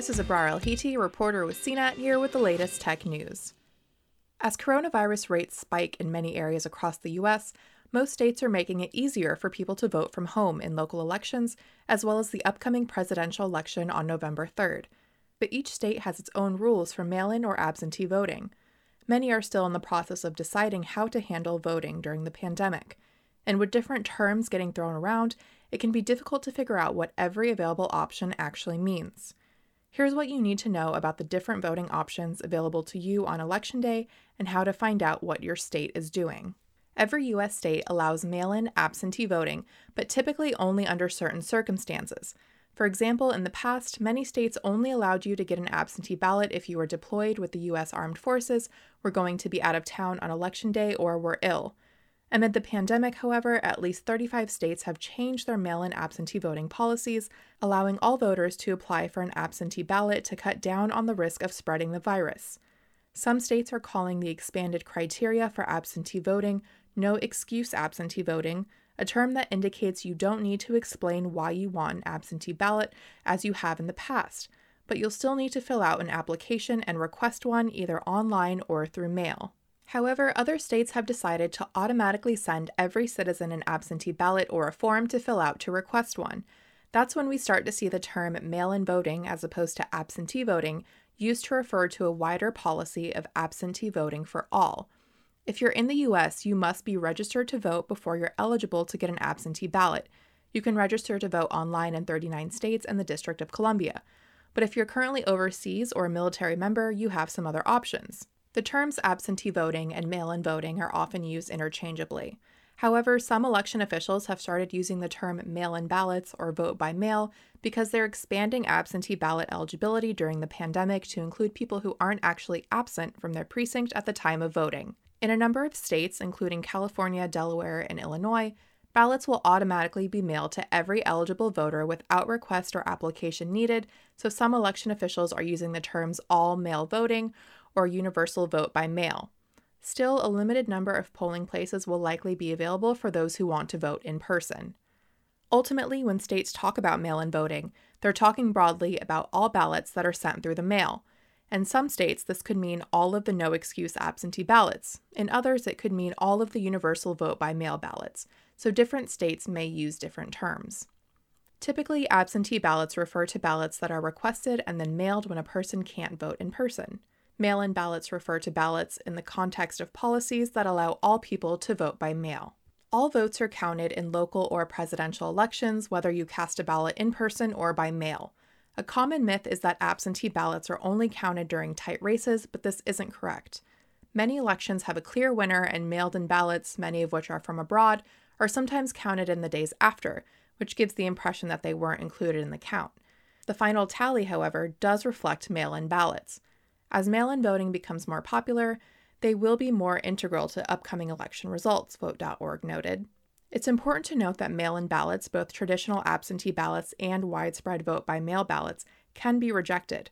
This is Abrar Al-Heeti, reporter with CNET, here with the latest tech news. As coronavirus rates spike in many areas across the U.S., most states are making it easier for people to vote from home in local elections, as well as the upcoming presidential election on November 3rd. But each state has its own rules for mail in or absentee voting. Many are still in the process of deciding how to handle voting during the pandemic. And with different terms getting thrown around, it can be difficult to figure out what every available option actually means. Here's what you need to know about the different voting options available to you on Election Day and how to find out what your state is doing. Every U.S. state allows mail in absentee voting, but typically only under certain circumstances. For example, in the past, many states only allowed you to get an absentee ballot if you were deployed with the U.S. Armed Forces, were going to be out of town on Election Day, or were ill. Amid the pandemic, however, at least 35 states have changed their mail in absentee voting policies, allowing all voters to apply for an absentee ballot to cut down on the risk of spreading the virus. Some states are calling the expanded criteria for absentee voting no excuse absentee voting, a term that indicates you don't need to explain why you want an absentee ballot as you have in the past, but you'll still need to fill out an application and request one either online or through mail. However, other states have decided to automatically send every citizen an absentee ballot or a form to fill out to request one. That's when we start to see the term mail in voting, as opposed to absentee voting, used to refer to a wider policy of absentee voting for all. If you're in the US, you must be registered to vote before you're eligible to get an absentee ballot. You can register to vote online in 39 states and the District of Columbia. But if you're currently overseas or a military member, you have some other options. The terms absentee voting and mail in voting are often used interchangeably. However, some election officials have started using the term mail in ballots or vote by mail because they're expanding absentee ballot eligibility during the pandemic to include people who aren't actually absent from their precinct at the time of voting. In a number of states, including California, Delaware, and Illinois, ballots will automatically be mailed to every eligible voter without request or application needed, so some election officials are using the terms all mail voting or universal vote by mail. Still, a limited number of polling places will likely be available for those who want to vote in person. Ultimately, when states talk about mail in voting, they're talking broadly about all ballots that are sent through the mail. In some states, this could mean all of the no excuse absentee ballots. In others, it could mean all of the universal vote by mail ballots, so different states may use different terms. Typically, absentee ballots refer to ballots that are requested and then mailed when a person can't vote in person. Mail in ballots refer to ballots in the context of policies that allow all people to vote by mail. All votes are counted in local or presidential elections, whether you cast a ballot in person or by mail. A common myth is that absentee ballots are only counted during tight races, but this isn't correct. Many elections have a clear winner, and mailed in ballots, many of which are from abroad, are sometimes counted in the days after, which gives the impression that they weren't included in the count. The final tally, however, does reflect mail in ballots. As mail in voting becomes more popular, they will be more integral to upcoming election results, Vote.org noted. It's important to note that mail in ballots, both traditional absentee ballots and widespread vote by mail ballots, can be rejected.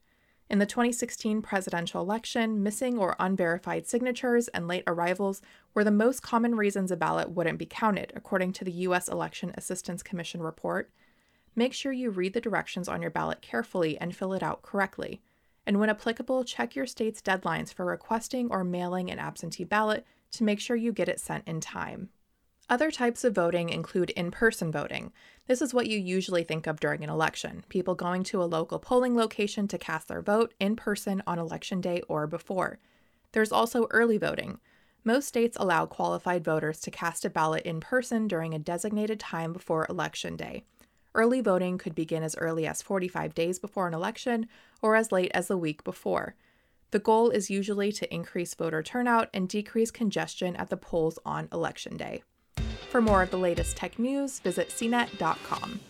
In the 2016 presidential election, missing or unverified signatures and late arrivals were the most common reasons a ballot wouldn't be counted, according to the U.S. Election Assistance Commission report. Make sure you read the directions on your ballot carefully and fill it out correctly. And when applicable, check your state's deadlines for requesting or mailing an absentee ballot to make sure you get it sent in time. Other types of voting include in person voting. This is what you usually think of during an election people going to a local polling location to cast their vote in person on election day or before. There's also early voting. Most states allow qualified voters to cast a ballot in person during a designated time before election day. Early voting could begin as early as 45 days before an election or as late as the week before. The goal is usually to increase voter turnout and decrease congestion at the polls on election day. For more of the latest tech news, visit cnet.com.